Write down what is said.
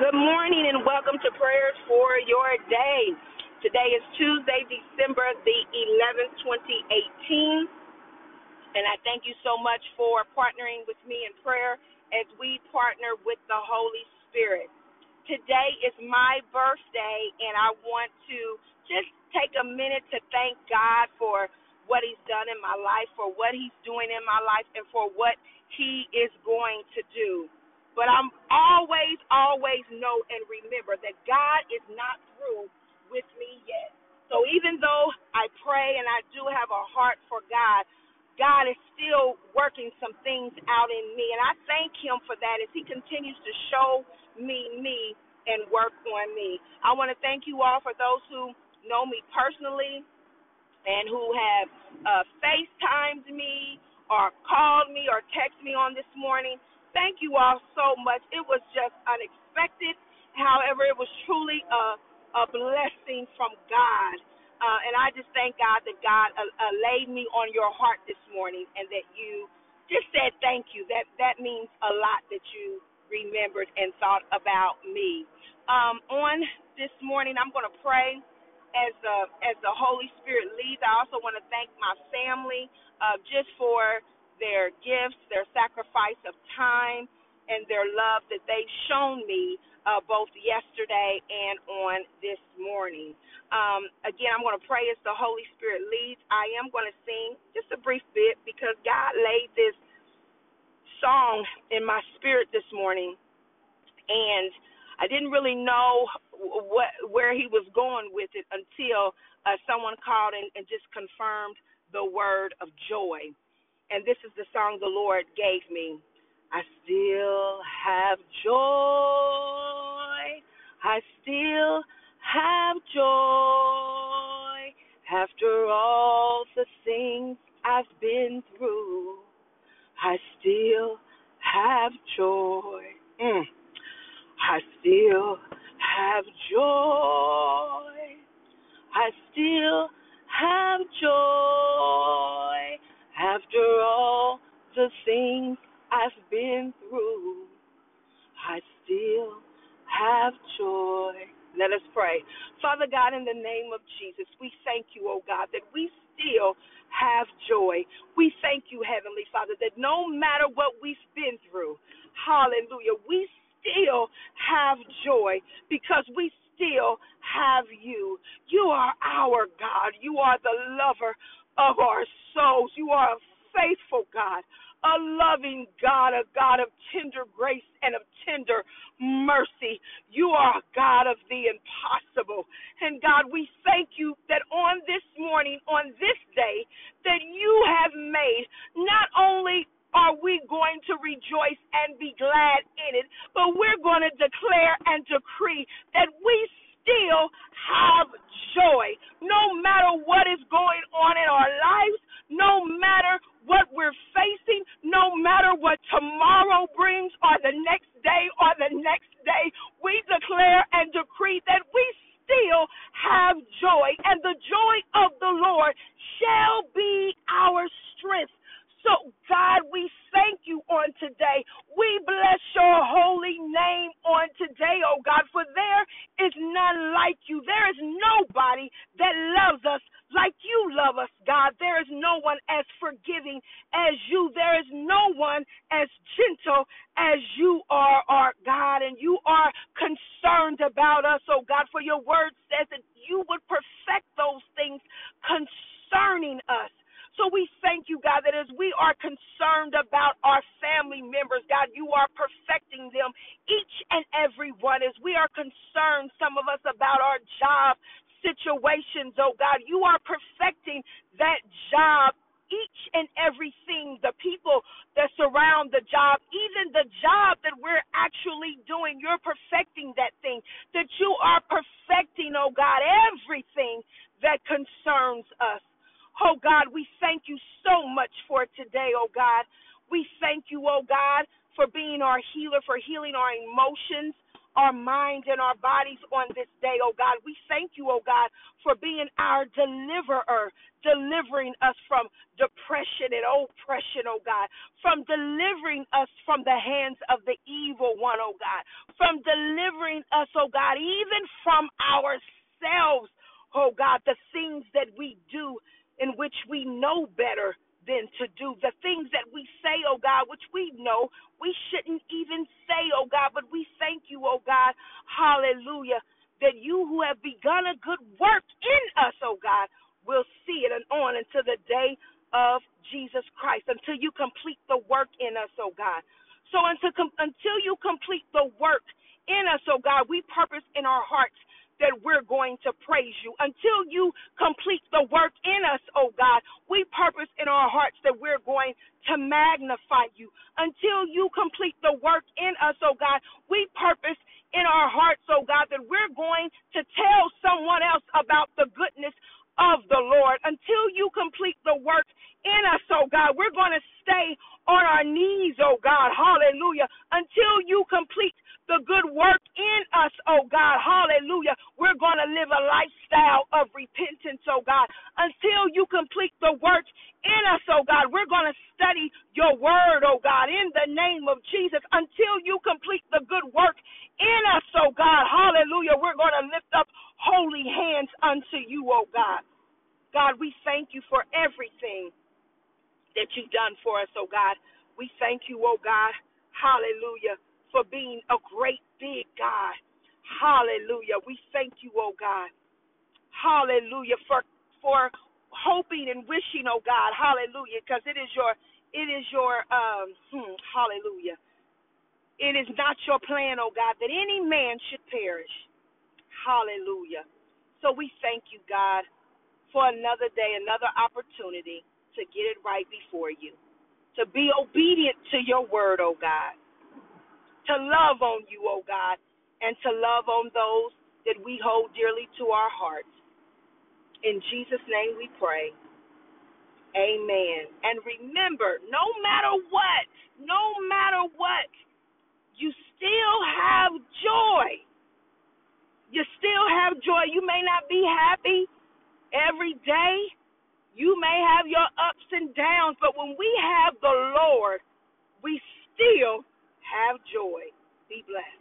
Good morning and welcome to prayers for your day. Today is Tuesday, December the 11th, 2018. And I thank you so much for partnering with me in prayer as we partner with the Holy Spirit. Today is my birthday, and I want to just take a minute to thank God for what He's done in my life, for what He's doing in my life, and for what He is going to do. But I'm always, always know and remember that God is not through with me yet. So even though I pray and I do have a heart for God, God is still working some things out in me. And I thank Him for that as He continues to show me me and work on me. I want to thank you all for those who know me personally and who have uh, FaceTimed me or called me or texted me on this morning. Thank you all so much. It was just unexpected. However, it was truly a, a blessing from God. Uh, and I just thank God that God uh, uh, laid me on your heart this morning and that you just said thank you. That that means a lot that you remembered and thought about me. Um, on this morning, I'm going to pray as the as the Holy Spirit leads. I also want to thank my family uh, just for their gifts, their sacrifice of time, and their love that they've shown me uh, both yesterday and on this morning. Um, again, I'm going to pray as the Holy Spirit leads. I am going to sing just a brief bit because God laid this song in my spirit this morning, and I didn't really know what where he was going with it until uh, someone called and, and just confirmed the word of joy and this is the song the Lord gave me. I still have joy. I still have joy after all the things I've been through. I still have joy. Mm. I still have joy. I still have joy after all the things I've been through, I still have joy. Let us pray. Father God, in the name of Jesus, we thank you, oh God, that we still have joy. We thank you, Heavenly Father, that no matter what we've been through, hallelujah, we still have joy because we still have you. You are our God. You are the lover of our souls. You are a faithful God, a loving God, a God of tender grace and of tender mercy. You are a God of the impossible. And God, we thank you that on this morning, on this day, that you have made, not only are we going to rejoice and be glad in it, but we're going to declare and decree that we still have joy. No matter what is going on in our lives, no matter what we're facing, no matter what tomorrow brings or the next day or the next day, we declare and decree that we still have joy, and the joy of the Lord shall be our strength. So, God, we thank you on today. We bless your holy name on today, oh God, for there is none like you. There is nobody that loves us like you love us, God. There is no one as forgiving as you. There is no one as gentle as you are, our God. And you are concerned about us, oh God, for your word says that you would perfect those things concerning us. So we thank you, God, that as we are concerned about our family members, God, you are perfecting them, each and every one. As we are concerned, some of us, about our job situations, oh God, you are perfecting that job each and everything, the people that surround the job, even the job that we're actually doing, you're perfecting that thing. That you are perfecting, oh God, everything that concerns us. Oh God, we thank you so much for today, oh God. We thank you, oh God, for being our healer, for healing our emotions, our minds and our bodies on this day, oh God. We thank you, oh God, for being our deliverer, delivering us from depression and oppression, oh God, from delivering us from the hands of the evil one, oh God, from delivering us, oh God, even from ourselves, oh God, the things that we do in which we know better than to do. The things that we say, oh God, which we know we shouldn't even say, oh God, but we thank you, oh God, hallelujah, that you who have begun a good work in us, oh God, will see it and on until the day of Jesus Christ, until you complete the work in us, oh God. So until, until you complete the work in us, oh God, we purpose in our hearts that we're going to praise you. Until you complete the work in us, oh God, we purpose in our hearts that we're going to magnify you. Until you complete the work in us, oh God, we purpose in our hearts, oh God, that we're going to tell someone else about the goodness of the Lord. Until you complete the work in us, oh God, we're going to stay on our knees, oh God, hallelujah, until you complete the good work in us, oh God. Hallelujah. We're going to live a lifestyle of repentance, oh God, until you complete the work in us, oh God. We're going to study your word, oh God, in the name of Jesus until you complete the good work in us, oh God. Hallelujah. We're going to lift up holy hands unto you, oh God. God, we thank you for everything that you've done for us, oh God. We thank you, oh God. Hallelujah for being a great big God. Hallelujah. We thank you, oh God. Hallelujah for for hoping and wishing, oh God. Hallelujah, because it is your it is your um hmm, hallelujah. It is not your plan, oh God, that any man should perish. Hallelujah. So we thank you, God, for another day, another opportunity to get it right before you, to be obedient to your word, oh God to love on you, O oh God, and to love on those that we hold dearly to our hearts. In Jesus' name we pray. Amen. And remember, no matter what, no matter what, you still have joy. You still have joy. You may not be happy every day. You may have your ups and downs, but when we have the Lord, we still have joy. Be blessed.